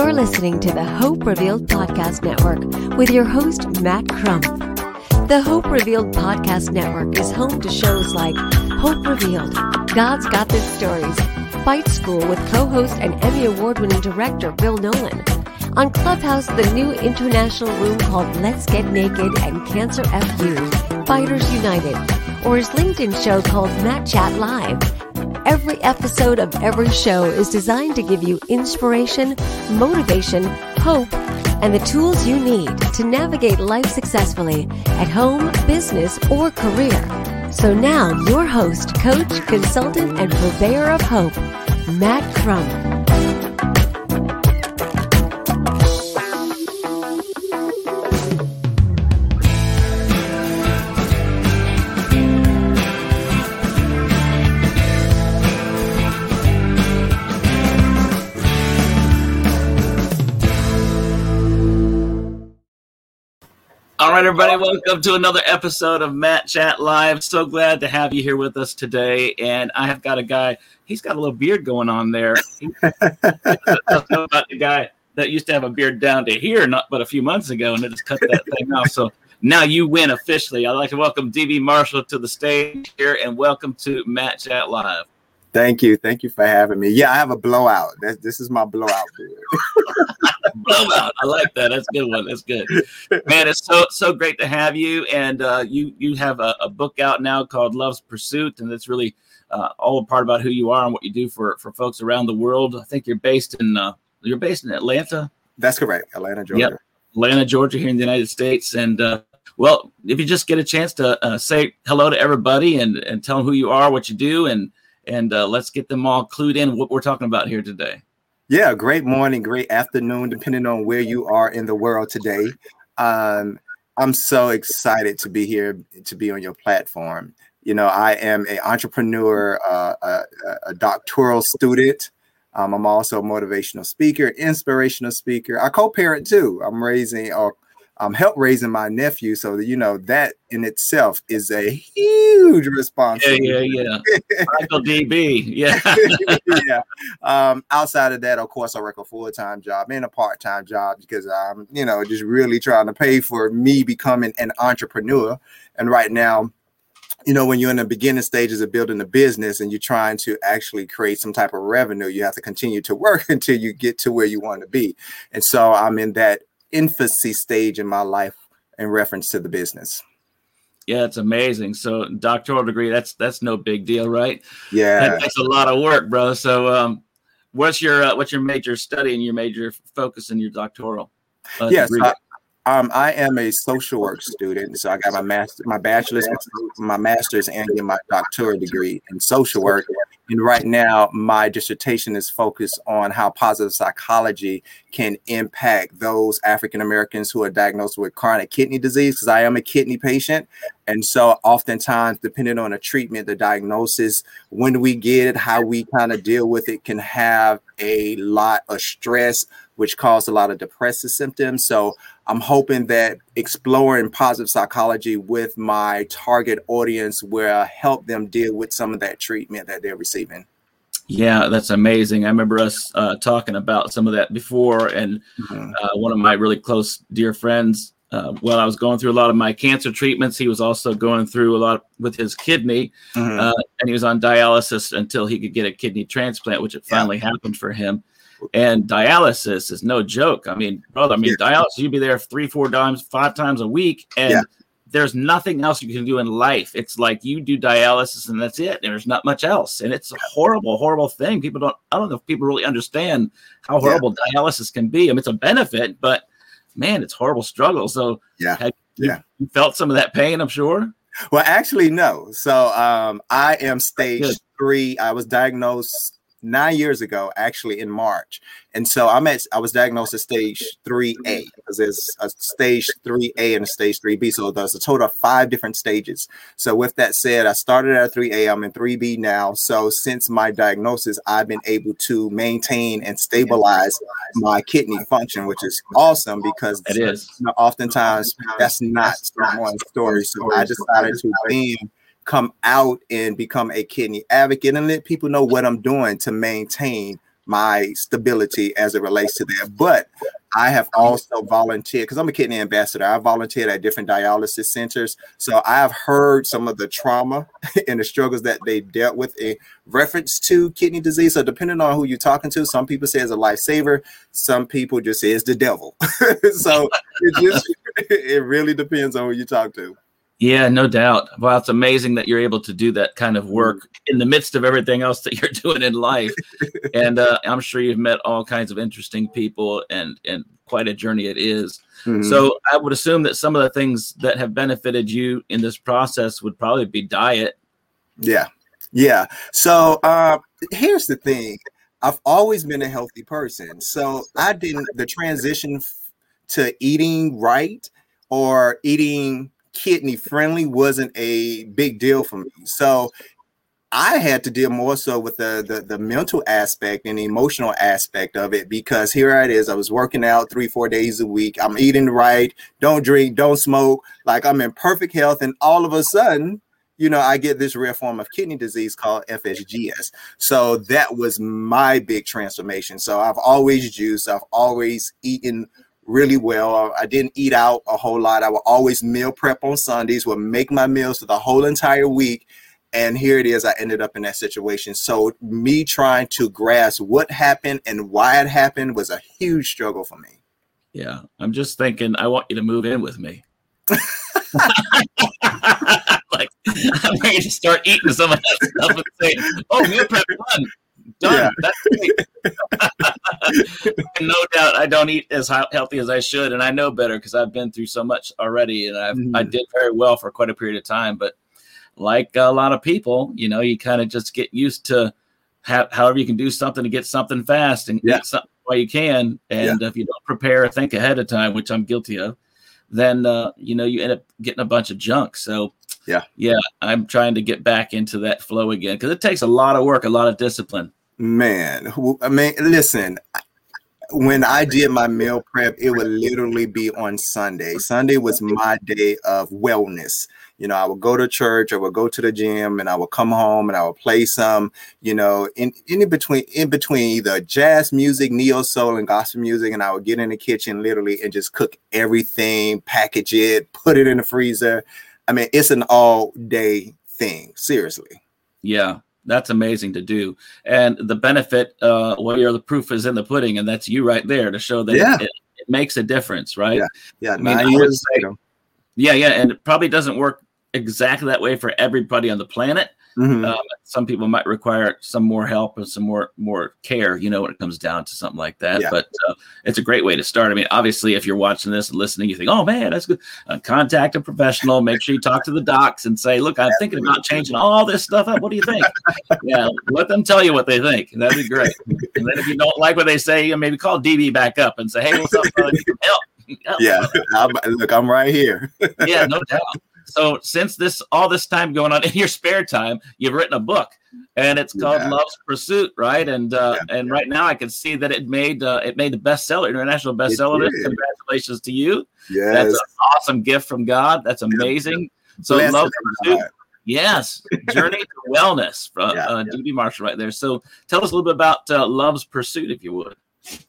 You're listening to the Hope Revealed Podcast Network with your host, Matt Crump. The Hope Revealed Podcast Network is home to shows like Hope Revealed, God's Got This Stories, Fight School with co host and Emmy Award winning director Bill Nolan. On Clubhouse, the new international room called Let's Get Naked and Cancer FU, Fighters United, or his LinkedIn show called Matt Chat Live Every episode of every show is designed to give you inspiration, motivation, hope, and the tools you need to navigate life successfully at home, business, or career. So now, your host, coach, consultant, and purveyor of hope, Matt Crump. All right, everybody, welcome to another episode of Matt Chat Live. So glad to have you here with us today. And I have got a guy, he's got a little beard going on there. about the guy that used to have a beard down to here, not but a few months ago, and it just cut that thing off. So now you win officially. I'd like to welcome DB Marshall to the stage here and welcome to Matt Chat Live. Thank you. Thank you for having me. Yeah, I have a blowout. That, this is my blowout blowout. I like that. That's a good one. That's good. Man, it's so so great to have you. And uh, you you have a, a, book out now called Love's Pursuit, and it's really uh, all a part about who you are and what you do for for folks around the world. I think you're based in uh, you're based in Atlanta. That's correct, Atlanta, Georgia. Yep. Atlanta, Georgia, here in the United States. And uh, well, if you just get a chance to uh, say hello to everybody and and tell them who you are, what you do, and and uh, let's get them all clued in what we're talking about here today. Yeah, great morning, great afternoon, depending on where you are in the world today. Um, I'm so excited to be here to be on your platform. You know, I am an entrepreneur, uh, a, a, doctoral student. Um, I'm also a motivational speaker, inspirational speaker. I co-parent too. I'm raising or um, help raising my nephew. So that, you know that in itself is a huge responsibility. Yeah, yeah, yeah. Michael DB. Yeah, yeah. Um, outside of that, of course, I work a full time job and a part time job because I'm, you know, just really trying to pay for me becoming an entrepreneur. And right now, you know, when you're in the beginning stages of building a business and you're trying to actually create some type of revenue, you have to continue to work until you get to where you want to be. And so I'm in that infancy stage in my life in reference to the business. Yeah, it's amazing. So doctoral degree, that's that's no big deal, right? Yeah, that's a lot of work, bro. So um, what's your uh, what's your major study and your major focus in your doctoral? Uh, yes, I, um, I am a social work student, so I got my master, my bachelor's, my master's, and my doctoral degree in social work. And right now, my dissertation is focused on how positive psychology can impact those African Americans who are diagnosed with chronic kidney disease. Because I am a kidney patient, and so oftentimes, depending on the treatment, the diagnosis, when we get it, how we kind of deal with it, can have a lot of stress, which caused a lot of depressive symptoms. So I'm hoping that exploring positive psychology with my target audience will help them deal with some of that treatment that they're receiving. Yeah, that's amazing. I remember us uh, talking about some of that before, and mm-hmm. uh, one of my really close dear friends. Uh, while I was going through a lot of my cancer treatments, he was also going through a lot with his kidney, mm-hmm. Uh, and he was on dialysis until he could get a kidney transplant, which it finally yeah. happened for him. And dialysis is no joke. I mean, brother, I mean, yeah. dialysis, you'd be there three, four times, five times a week. And yeah. there's nothing else you can do in life. It's like you do dialysis and that's it. And there's not much else. And it's a horrible, horrible thing. People don't, I don't know if people really understand how horrible yeah. dialysis can be. I mean, it's a benefit, but man, it's horrible struggle. So, yeah. You, yeah. you felt some of that pain, I'm sure. Well, actually, no. So um, I am stage three. I was diagnosed nine years ago, actually in March. And so I'm at, I was diagnosed at stage 3A because there's a stage 3A and a stage 3B. So there's a total of five different stages. So with that said, I started at 3A, I'm in 3B now. So since my diagnosis, I've been able to maintain and stabilize my kidney function, which is awesome because it is. You know, oftentimes that's not someone's story. So I decided to come out and become a kidney advocate and let people know what I'm doing to maintain my stability as it relates to that. But I have also volunteered because I'm a kidney ambassador. I volunteered at different dialysis centers. So I have heard some of the trauma and the struggles that they dealt with in reference to kidney disease. So depending on who you're talking to, some people say it's a lifesaver, some people just say it's the devil. so it just it really depends on who you talk to. Yeah, no doubt. Well, it's amazing that you're able to do that kind of work in the midst of everything else that you're doing in life. and uh, I'm sure you've met all kinds of interesting people, and and quite a journey it is. Mm-hmm. So I would assume that some of the things that have benefited you in this process would probably be diet. Yeah, yeah. So uh, here's the thing: I've always been a healthy person, so I didn't the transition to eating right or eating kidney friendly wasn't a big deal for me. So I had to deal more so with the, the, the mental aspect and the emotional aspect of it because here it is. I was working out three, four days a week. I'm eating right, don't drink, don't smoke. Like I'm in perfect health. And all of a sudden, you know, I get this rare form of kidney disease called FSGS. So that was my big transformation. So I've always juiced, I've always eaten really well. I didn't eat out a whole lot. I would always meal prep on Sundays, would make my meals for the whole entire week. And here it is, I ended up in that situation. So, me trying to grasp what happened and why it happened was a huge struggle for me. Yeah. I'm just thinking, I want you to move in with me. like, I'm ready to start eating some of that stuff and say, oh, meal prep done done. Yeah. That's no doubt, I don't eat as healthy as I should, and I know better because I've been through so much already, and i mm. I did very well for quite a period of time. But like a lot of people, you know, you kind of just get used to however you can do something to get something fast and yeah. get something while you can. And yeah. if you don't prepare or think ahead of time, which I'm guilty of, then uh, you know you end up getting a bunch of junk. So yeah, yeah, I'm trying to get back into that flow again because it takes a lot of work, a lot of discipline. Man, I mean, listen, when I did my meal prep, it would literally be on Sunday. Sunday was my day of wellness. You know, I would go to church, I would go to the gym, and I would come home and I would play some, you know, in, in between in between either jazz music, neo soul, and gospel music, and I would get in the kitchen literally and just cook everything, package it, put it in the freezer. I mean, it's an all day thing, seriously. Yeah, that's amazing to do. And the benefit uh well you're the proof is in the pudding and that's you right there to show that yeah. it, it, makes a difference right? Yeah. Yeah I mean, nine years say, yeah yeah and it probably doesn't work exactly that way for everybody on the planet Mm-hmm. Um, some people might require some more help and some more more care, you know, when it comes down to something like that. Yeah. But uh, it's a great way to start. I mean, obviously, if you're watching this and listening, you think, "Oh man, that's good." Uh, contact a professional. Make sure you talk to the docs and say, "Look, I'm thinking about changing all this stuff up. What do you think?" yeah, let them tell you what they think. That'd be great. and then if you don't like what they say, you maybe call DB back up and say, "Hey, what's up? Brother? help." yeah, I'm, look, I'm right here. yeah, no doubt. So since this all this time going on in your spare time, you've written a book, and it's called yeah. Love's Pursuit, right? And uh, yeah, and yeah. right now I can see that it made uh, it made the bestseller, international bestseller. Congratulations to you! Yes. that's an awesome gift from God. That's amazing. So Blessed Love's Pursuit. Yes, Journey to Wellness from uh, DB Marshall right there. So tell us a little bit about uh, Love's Pursuit, if you would.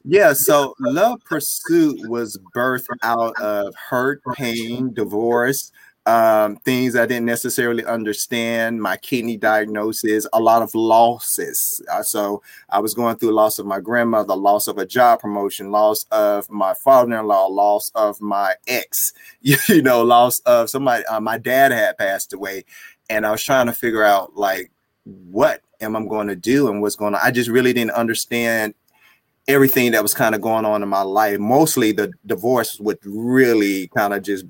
Yeah, so Love Pursuit was birthed out of hurt, pain, divorce, um, things I didn't necessarily understand, my kidney diagnosis, a lot of losses. Uh, so I was going through loss of my grandmother, loss of a job promotion, loss of my father-in-law, loss of my ex, you know, loss of somebody. Uh, my dad had passed away, and I was trying to figure out like what am I going to do and what's going on. I just really didn't understand everything that was kind of going on in my life. Mostly the divorce would really kind of just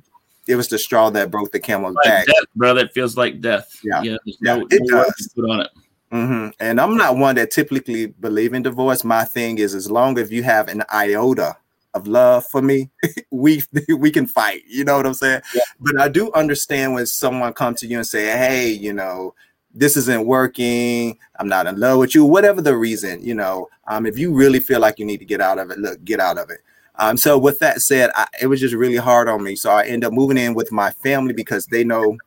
it was the straw that broke the camel's like back. Death, brother, it feels like death. Yeah, yeah, yeah no, it no does. Put on it. Mm-hmm. And I'm not one that typically believe in divorce. My thing is, as long as you have an iota of love for me, we we can fight. You know what I'm saying? Yeah. But I do understand when someone comes to you and say, "Hey, you know, this isn't working. I'm not in love with you." Whatever the reason, you know, um, if you really feel like you need to get out of it, look, get out of it. Um, so with that said, I, it was just really hard on me. So I ended up moving in with my family because they know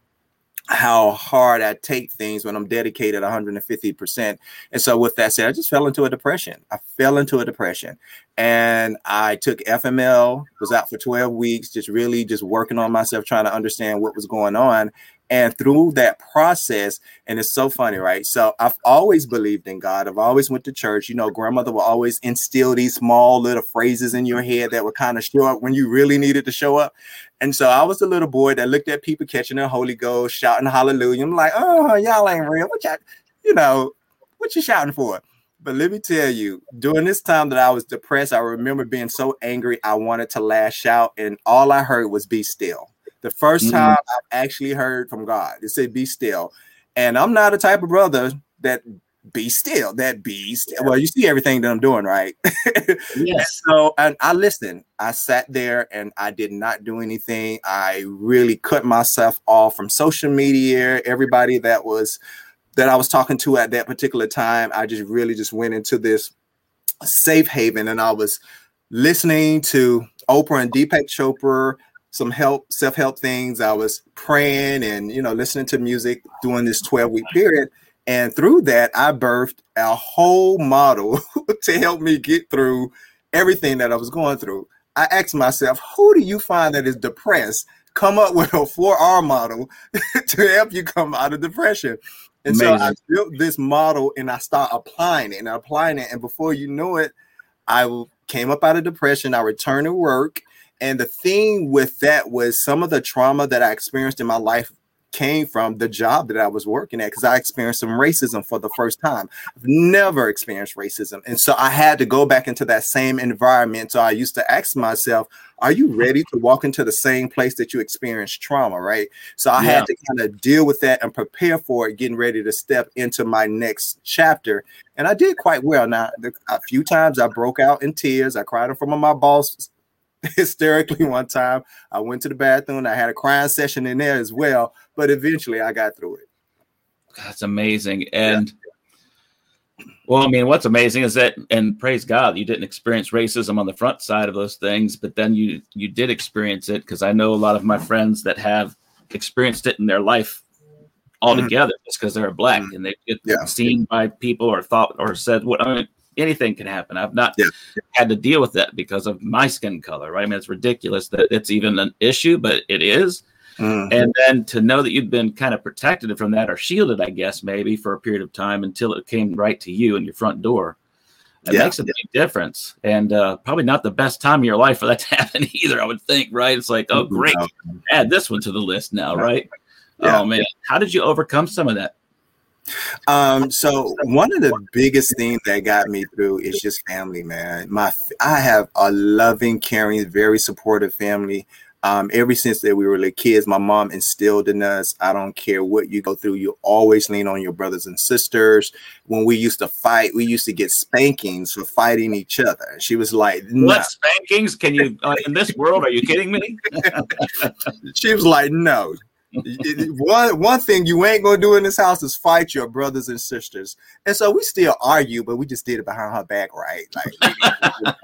how hard I take things when I'm dedicated 150%. And so, with that said, I just fell into a depression. I fell into a depression and I took FML, was out for 12 weeks, just really just working on myself, trying to understand what was going on and through that process and it's so funny right? So i've always believed in god. I've always went to church. You know grandmother will always instill these small little phrases in your head that would kind of show up when you really needed to show up. And so i was a little boy that looked at people catching the holy ghost shouting hallelujah. I'm like oh y'all ain't real. What y'all you know what you shouting for? But let me tell you, during this time that I was depressed, I remember being so angry I wanted to lash out, and all I heard was "Be still." The 1st mm-hmm. time I actually heard from God, it said, "Be still," and I'm not a type of brother that be still. That be still. Well, you see everything that I'm doing, right? Yes. so and I listened. I sat there and I did not do anything. I really cut myself off from social media. Everybody that was that I was talking to at that particular time, I just really just went into this safe haven and I was listening to Oprah and Deepak Chopra some help, self-help things. I was praying and you know listening to music during this 12-week period. And through that, I birthed a whole model to help me get through everything that I was going through. I asked myself, who do you find that is depressed? Come up with a 4R model to help you come out of depression. And Amazing. so I built this model and I start applying it and applying it. And before you know it, I came up out of depression. I returned to work and the thing with that was some of the trauma that I experienced in my life came from the job that I was working at because I experienced some racism for the first time. I've never experienced racism. And so I had to go back into that same environment. So I used to ask myself, are you mm-hmm. ready to walk into the same place that you experienced trauma? Right. So I yeah. had to kind of deal with that and prepare for it, getting ready to step into my next chapter. And I did quite well. Now, a few times I broke out in tears. I cried in front of my boss hysterically one time. I went to the bathroom. I had a crying session in there as well, but eventually I got through it. That's amazing. And yeah. well, I mean, what's amazing is that, and praise God, you didn't experience racism on the front side of those things, but then you you did experience it because I know a lot of my friends that have experienced it in their life altogether mm-hmm. just because they're black mm-hmm. and they get yeah. seen by people or thought or said what I mean anything can happen. I've not yeah. had to deal with that because of my skin color, right? I mean, it's ridiculous that it's even an issue, but it is. Mm-hmm. And then to know that you've been kind of protected from that or shielded, I guess, maybe for a period of time until it came right to you in your front door. It yeah. makes a big difference. And uh, probably not the best time of your life for that to happen either, I would think, right? It's like, oh, great. Add this one to the list now, right? Yeah. Oh, man. How did you overcome some of that? Um, so one of the biggest things that got me through is just family, man. My I have a loving, caring, very supportive family. Um, ever since that we were little kids, my mom instilled in us. I don't care what you go through, you always lean on your brothers and sisters. When we used to fight, we used to get spankings for fighting each other. She was like, no. "What spankings? Can you uh, in this world? Are you kidding me?" she was like, "No, one one thing you ain't gonna do in this house is fight your brothers and sisters. And so we still argue, but we just did it behind her back, right? Like,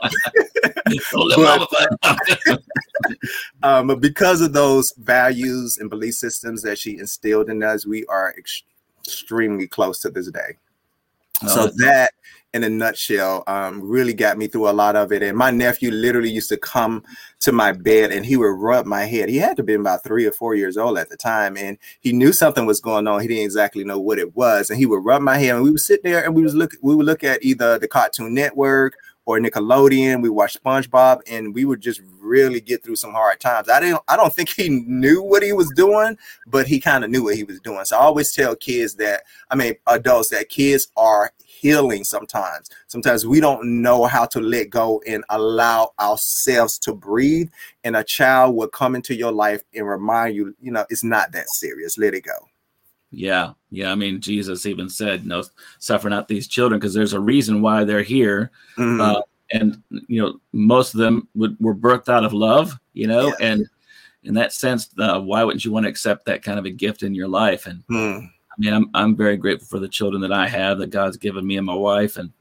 but, um, but because of those values and belief systems that she instilled in us, we are ex- extremely close to this day. Oh, so that in a nutshell um, really got me through a lot of it. And my nephew literally used to come to my bed and he would rub my head. He had to be about three or four years old at the time, and he knew something was going on. He didn't exactly know what it was, and he would rub my head. And we would sit there and we was look we would look at either the Cartoon Network or Nickelodeon. We watched SpongeBob, and we would just really get through some hard times. I didn't. I don't think he knew what he was doing, but he kind of knew what he was doing. So I always tell kids that, I mean, adults that kids are healing sometimes. Sometimes we don't know how to let go and allow ourselves to breathe. And a child will come into your life and remind you, you know, it's not that serious. Let it go. Yeah. Yeah. I mean, Jesus even said, no, suffer not these children because there's a reason why they're here. Mm-hmm. Uh, and, you know, most of them would, were birthed out of love, you know, yeah. and in that sense, uh, why wouldn't you want to accept that kind of a gift in your life? And, mm. I mean, I'm I'm very grateful for the children that I have that God's given me and my wife, and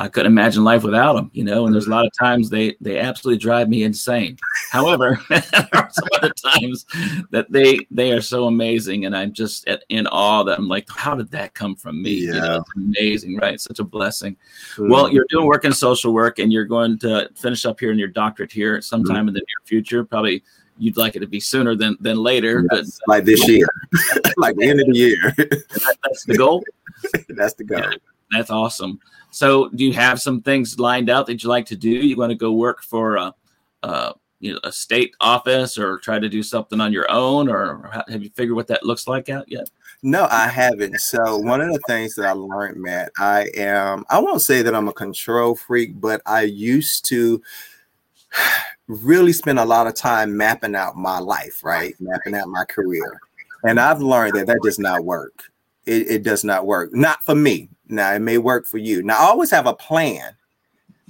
I couldn't imagine life without them, you know. And there's a lot of times they they absolutely drive me insane. However, there are some other times that they they are so amazing, and I'm just at, in awe that I'm like, how did that come from me? Yeah. You know, it's amazing, right? Such a blessing. Mm-hmm. Well, you're doing work in social work, and you're going to finish up here in your doctorate here sometime mm-hmm. in the near future, probably you'd like it to be sooner than than later. Yes, but like this year, like the end of the year. that's the goal. that's the goal. Yeah, that's awesome. So, do you have some things lined out that you like to do? You want to go work for a, a, you know, a state office, or try to do something on your own, or have you figured what that looks like out yet? No, I haven't. So one of the things that I learned, Matt, I am I won't say that I'm a control freak, but I used to really spend a lot of time mapping out my life, right? Mapping out my career. And I've learned that that does not work. It, it does not work. Not for me. Now, it may work for you. Now, I always have a plan.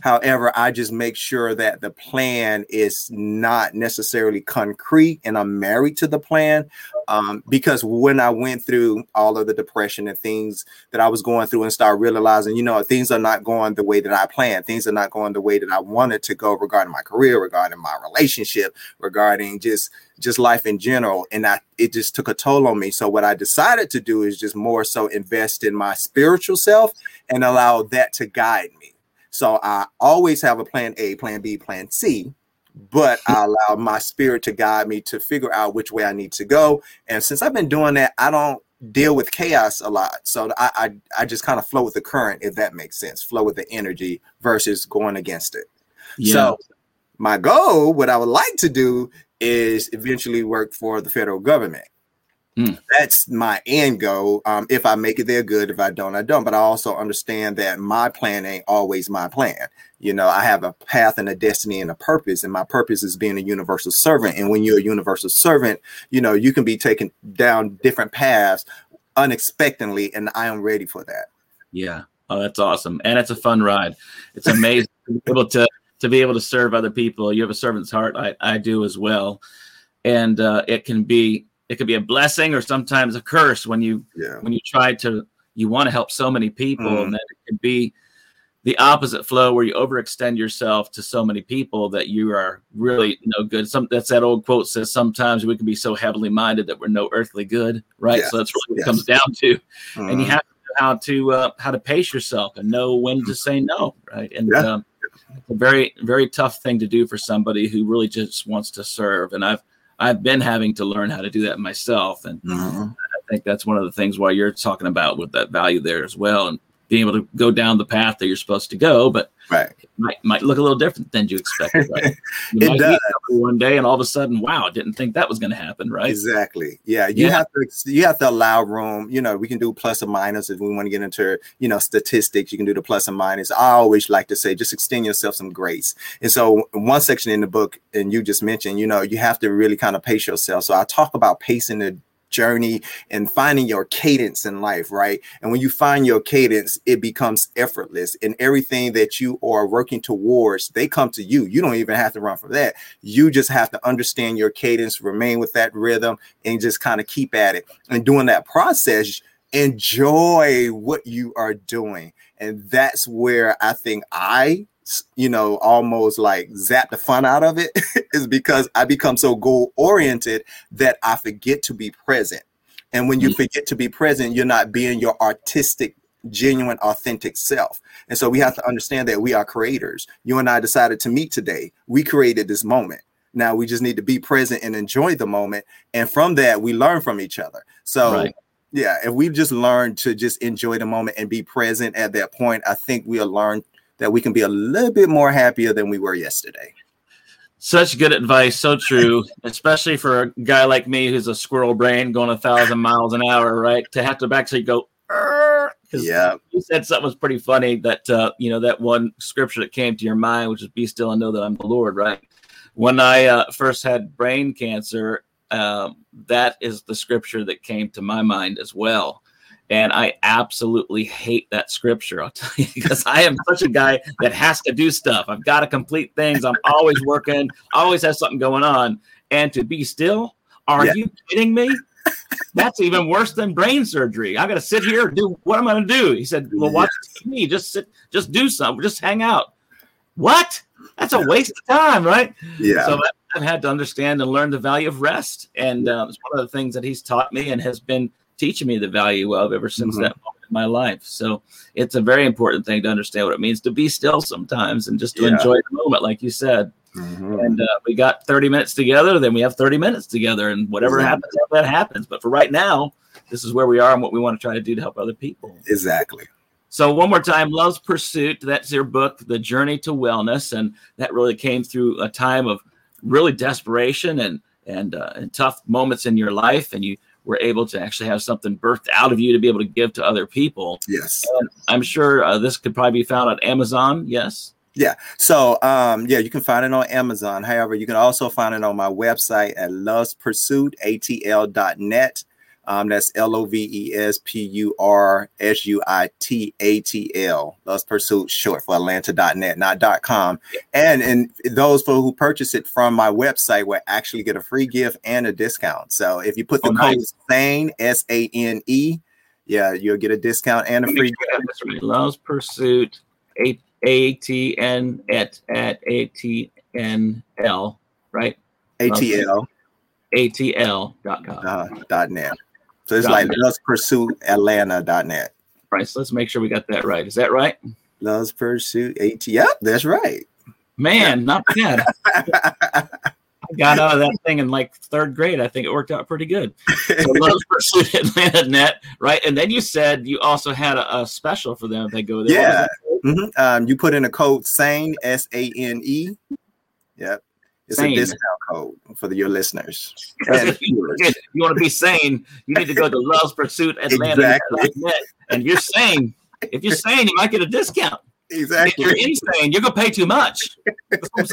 However, I just make sure that the plan is not necessarily concrete and I'm married to the plan. Um, because when I went through all of the depression and things that I was going through and start realizing, you know, things are not going the way that I planned, things are not going the way that I wanted to go regarding my career, regarding my relationship, regarding just just life in general. And I it just took a toll on me. So what I decided to do is just more so invest in my spiritual self and allow that to guide me so I always have a plan A plan B plan C but I allow my spirit to guide me to figure out which way I need to go and since I've been doing that I don't deal with chaos a lot so I I, I just kind of flow with the current if that makes sense flow with the energy versus going against it yeah. so my goal what I would like to do is eventually work for the federal government. Mm. That's my end goal. Um, if I make it there, good. If I don't, I don't. But I also understand that my plan ain't always my plan. You know, I have a path and a destiny and a purpose, and my purpose is being a universal servant. And when you're a universal servant, you know, you can be taken down different paths unexpectedly, and I am ready for that. Yeah. Oh, that's awesome. And it's a fun ride. It's amazing to be able to to be able to serve other people. You have a servant's heart. I, I do as well. And uh, it can be it could be a blessing or sometimes a curse when you yeah. when you try to you want to help so many people mm. and then it can be the opposite flow where you overextend yourself to so many people that you are really no good. Some that's that old quote says sometimes we can be so heavily minded that we're no earthly good, right? Yes. So that's really what yes. it comes down to. Mm. And you mm-hmm. have to know how to uh, how to pace yourself and know when to say no, right? And yeah. um, it's a very very tough thing to do for somebody who really just wants to serve and i've i've been having to learn how to do that myself and mm-hmm. i think that's one of the things why you're talking about with that value there as well and being able to go down the path that you're supposed to go, but right. it might, might look a little different than you expected. Right? You it does. One day, and all of a sudden, wow, didn't think that was going to happen, right? Exactly. Yeah, you yeah. have to you have to allow room. You know, we can do plus or minus if we want to get into you know statistics. You can do the plus and minus. I always like to say, just extend yourself some grace. And so, one section in the book, and you just mentioned, you know, you have to really kind of pace yourself. So I talk about pacing the journey and finding your cadence in life, right? And when you find your cadence, it becomes effortless. And everything that you are working towards, they come to you. You don't even have to run from that. You just have to understand your cadence, remain with that rhythm, and just kind of keep at it. And doing that process, enjoy what you are doing. And that's where I think I you know, almost like zap the fun out of it is because I become so goal oriented that I forget to be present. And when you mm. forget to be present, you're not being your artistic, genuine, authentic self. And so we have to understand that we are creators. You and I decided to meet today. We created this moment. Now we just need to be present and enjoy the moment. And from that, we learn from each other. So, right. yeah, if we just learn to just enjoy the moment and be present at that point, I think we'll learn that we can be a little bit more happier than we were yesterday. Such good advice, so true, especially for a guy like me who's a squirrel brain going a thousand miles an hour, right? To have to actually go, yeah. You said something was pretty funny that uh, you know that one scripture that came to your mind, which is "Be still and know that I'm the Lord." Right? When I uh, first had brain cancer, um, that is the scripture that came to my mind as well. And I absolutely hate that scripture. I'll tell you because I am such a guy that has to do stuff. I've got to complete things. I'm always working, always have something going on. And to be still, are yeah. you kidding me? that's even worse than brain surgery. I got to sit here and do what I'm going to do. He said, well, watch me. Just sit, just do something. Just hang out. What? That's a waste of time, right? Yeah. So I've had to understand and learn the value of rest, and uh, it's one of the things that he's taught me and has been teaching me the value of ever since mm-hmm. that moment in my life. So it's a very important thing to understand what it means to be still sometimes and just to yeah. enjoy the moment, like you said. Mm-hmm. And uh, we got 30 minutes together, then we have 30 minutes together, and whatever happens, that happens. But for right now, this is where we are and what we want to try to do to help other people. Exactly. So one more time, Love's Pursuit. That's your book, The Journey to Wellness, and that really came through a time of really desperation and and, uh, and tough moments in your life, and you were able to actually have something birthed out of you to be able to give to other people. Yes, and I'm sure uh, this could probably be found on Amazon. Yes. Yeah. So, um, yeah, you can find it on Amazon. However, you can also find it on my website at lovespursuitatl.net. Um, that's L O V E S P U R S U I T A T L. Love's Pursuit, short for Atlanta.net, not .com. And and those for who purchase it from my website will actually get a free gift and a discount. So if you put the oh, code. SANE, S A N E, yeah, you'll get a discount and a free gift. Right. Love's Pursuit, A T N at at A T N L, right? ATL. ATL.com. Uh, dot net. So it's like Love's Pursuit Atlanta.net. Right. So let's make sure we got that right. Is that right? Love's Pursuit AT. Yep, that's right. Man, not bad. I got out of that thing in like third grade. I think it worked out pretty good. So Love's Pursuit Atlanta net, right? And then you said you also had a, a special for them if they go there. Yeah. Mm-hmm. Um, you put in a code SANE, S A N E. Yep. It's sane. a discount code for your listeners. if you, if you want to be sane, you need to go to Love's Pursuit Atlanta. Exactly. And you're sane. If you're sane, you might get a discount. Exactly. If you're insane, you're gonna pay too much. That's what I'm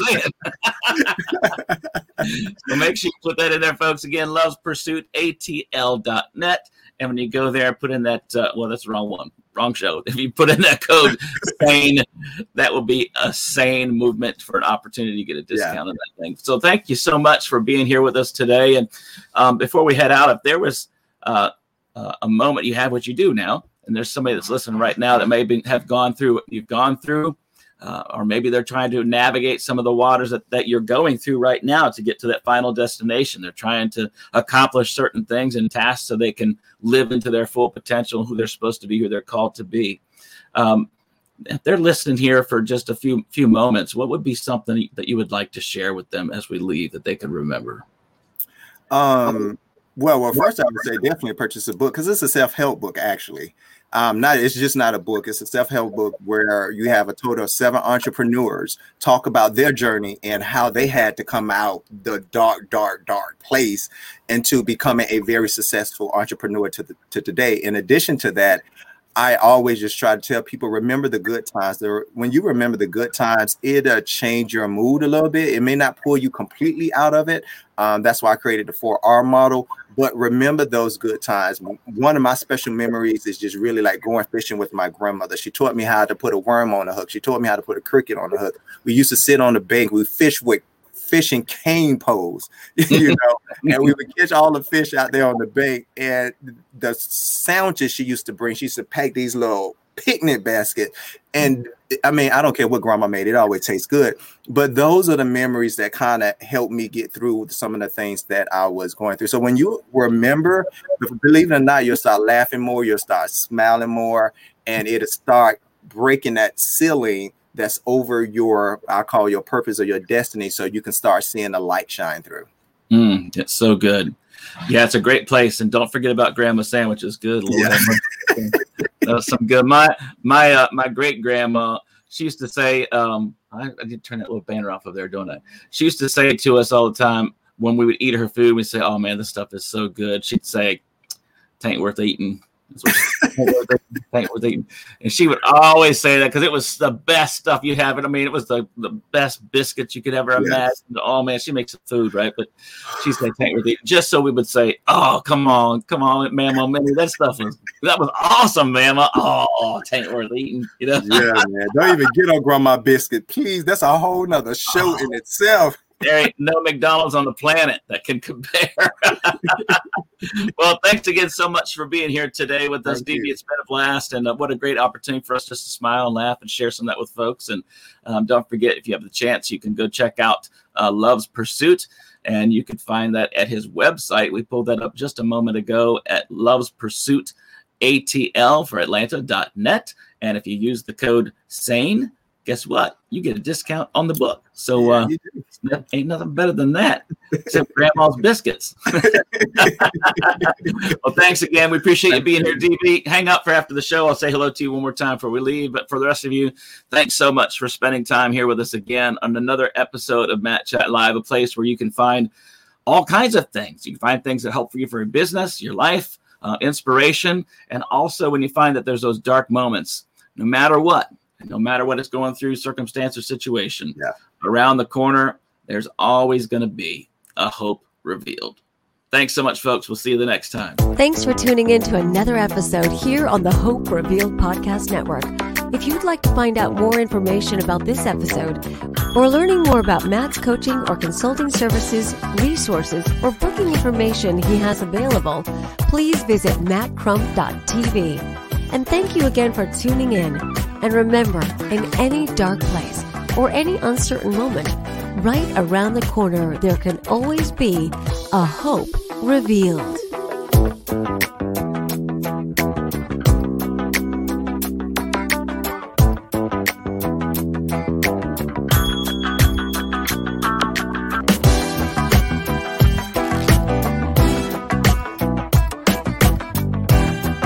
saying. so make sure you put that in there, folks. Again, Love's Pursuit ATL.net. And when you go there, put in that uh, well, that's the wrong one wrong show. If you put in that code sane, that will be a sane movement for an opportunity to get a discount yeah. on that thing. So thank you so much for being here with us today. And um, before we head out, if there was uh, uh, a moment you have what you do now, and there's somebody that's listening right now that maybe have gone through what you've gone through, uh, or maybe they're trying to navigate some of the waters that, that you're going through right now to get to that final destination. They're trying to accomplish certain things and tasks so they can live into their full potential, who they're supposed to be, who they're called to be. Um, if they're listening here for just a few few moments, what would be something that you would like to share with them as we leave that they could remember? Um, well, well, first I would say definitely purchase a book because it's a self help book actually um not it's just not a book. It's a self-help book where you have a total of seven entrepreneurs talk about their journey and how they had to come out the dark dark dark place into becoming a very successful entrepreneur to the to today. In addition to that I always just try to tell people remember the good times. When you remember the good times, it'll change your mood a little bit. It may not pull you completely out of it. Um, that's why I created the 4R model. But remember those good times. One of my special memories is just really like going fishing with my grandmother. She taught me how to put a worm on a hook. She taught me how to put a cricket on a hook. We used to sit on the bank. We fish with fishing cane poles, you know, and we would catch all the fish out there on the bank. And the sandwiches she used to bring, she used to pack these little picnic basket. And I mean, I don't care what grandma made, it always tastes good. But those are the memories that kind of helped me get through some of the things that I was going through. So when you remember, believe it or not, you'll start laughing more, you'll start smiling more, and it'll start breaking that ceiling that's over your I call your purpose or your destiny, so you can start seeing the light shine through. Mm, it's so good. Yeah, it's a great place, and don't forget about grandma sandwiches. Good Lord, yeah. some good. My my uh, my great grandma, she used to say, um, I, I did turn that little banner off of there, don't I? She used to say to us all the time when we would eat her food. We'd say, "Oh man, this stuff is so good." She'd say, "Tain't worth eating." And she would always say that because it was the best stuff you have. And I mean, it was the, the best biscuits you could ever yes. imagine. Oh man, she makes food, right? But she said tank with eating just so we would say, Oh, come on, come on, Mama Minnie. That stuff was that was awesome, Mama. Oh, tank worth eating, you know. yeah, man. Don't even get on grandma biscuit, please. That's a whole nother show oh. in itself there ain't no McDonald's on the planet that can compare. well, thanks again so much for being here today with us, Thank DB. you. It's been a blast, and uh, what a great opportunity for us just to smile and laugh and share some of that with folks. And um, don't forget, if you have the chance, you can go check out uh, Love's Pursuit, and you can find that at his website. We pulled that up just a moment ago at Love's Pursuit ATL for Atlanta.net. And if you use the code SANE, guess what? You get a discount on the book. So uh, ain't nothing better than that, except grandma's biscuits. well, thanks again. We appreciate you being here, DB. Hang up for after the show. I'll say hello to you one more time before we leave. But for the rest of you, thanks so much for spending time here with us again on another episode of Matt Chat Live, a place where you can find all kinds of things. You can find things that help for you for your business, your life, uh, inspiration, and also when you find that there's those dark moments, no matter what, no matter what it's going through, circumstance or situation, Yeah. around the corner, there's always going to be a hope revealed. Thanks so much, folks. We'll see you the next time. Thanks for tuning in to another episode here on the Hope Revealed Podcast Network. If you'd like to find out more information about this episode, or learning more about Matt's coaching or consulting services, resources, or booking information he has available, please visit mattcrump.tv. And thank you again for tuning in. And remember, in any dark place or any uncertain moment, right around the corner, there can always be a hope revealed.